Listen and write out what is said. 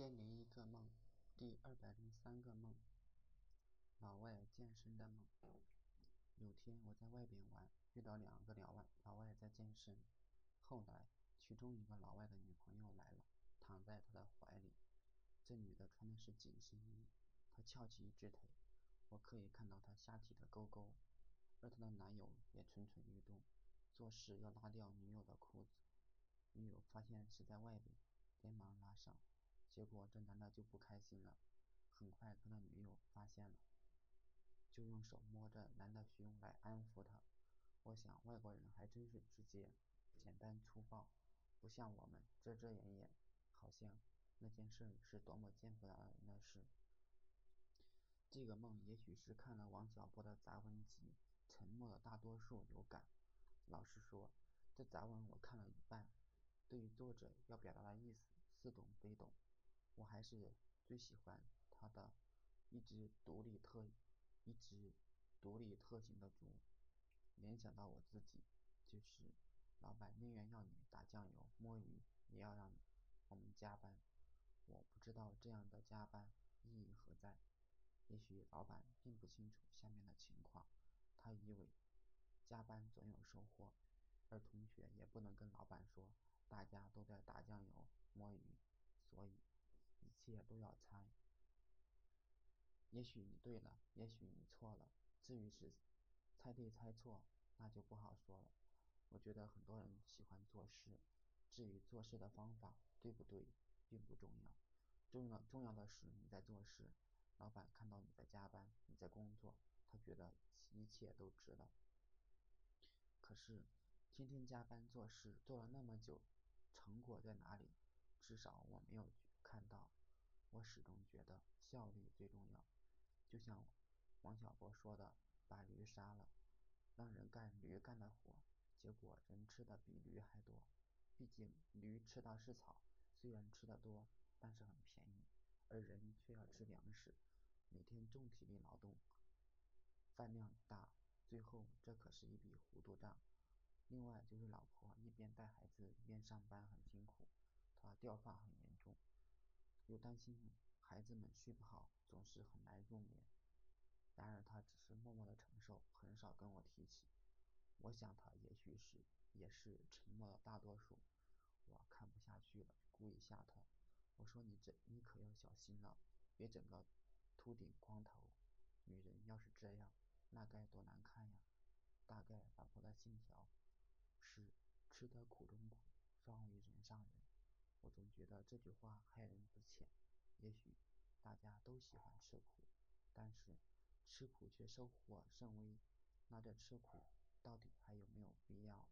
千零一个梦，第二百零三个梦，老外健身的梦。有天我在外边玩，遇到两个老外，老外在健身。后来，其中一个老外的女朋友来了，躺在他的怀里。这女的穿的是紧身衣，她翘起一只腿，我可以看到她下体的沟沟。而她的男友也蠢蠢欲动，做事要拉掉女友的裤子。女友发现是在外边，连忙拉上。结果这男的就不开心了，很快他的女友发现了，就用手摸着男的胸来安抚他。我想外国人还真是直接、简单粗暴，不像我们遮遮掩掩，好像那件事是多么见不得人的事。这个梦也许是看了王小波的杂文集《沉默的大多数》有感。老实说，这杂文我看了一半，对于作者要表达的意思似懂非懂。还是最喜欢他的一只独立特一只独立特型的猪，联想到我自己，就是老板宁愿要你打酱油摸鱼，也要让我们加班。我不知道这样的加班意义何在，也许老板并不清楚下面的情况，他以为加班总有收获，而同学也不能跟老板说大家都在打酱油摸鱼，所以。也都要猜，也许你对了，也许你错了。至于是猜对猜错，那就不好说了。我觉得很多人喜欢做事，至于做事的方法对不对，并不重要。重要重要的是你在做事，老板看到你在加班，你在工作，他觉得一切都值了。可是天天加班做事，做了那么久，成果在哪里？至少我没有。看到，我始终觉得效率最重要。就像王小波说的：“把驴杀了，让人干驴干的活，结果人吃的比驴还多。毕竟驴吃的是草，虽然吃的多，但是很便宜，而人却要吃粮食，每天重体力劳动，饭量大，最后这可是一笔糊涂账。另外就是老婆一边带孩子一边上班，很辛苦，她掉发很严重。”又担心孩子们睡不好，总是很难入眠。然而他只是默默的承受，很少跟我提起。我想他也许是也是沉默的大多数。我看不下去了，故意吓他。我说你这你可要小心了，别整个秃顶光头。女人要是这样，那该多难看呀！大概老婆的信条是吃得苦中苦，方为人上人。我总觉得这句话害人不浅。也许大家都喜欢吃苦，但是吃苦却收获甚微，那这吃苦到底还有没有必要？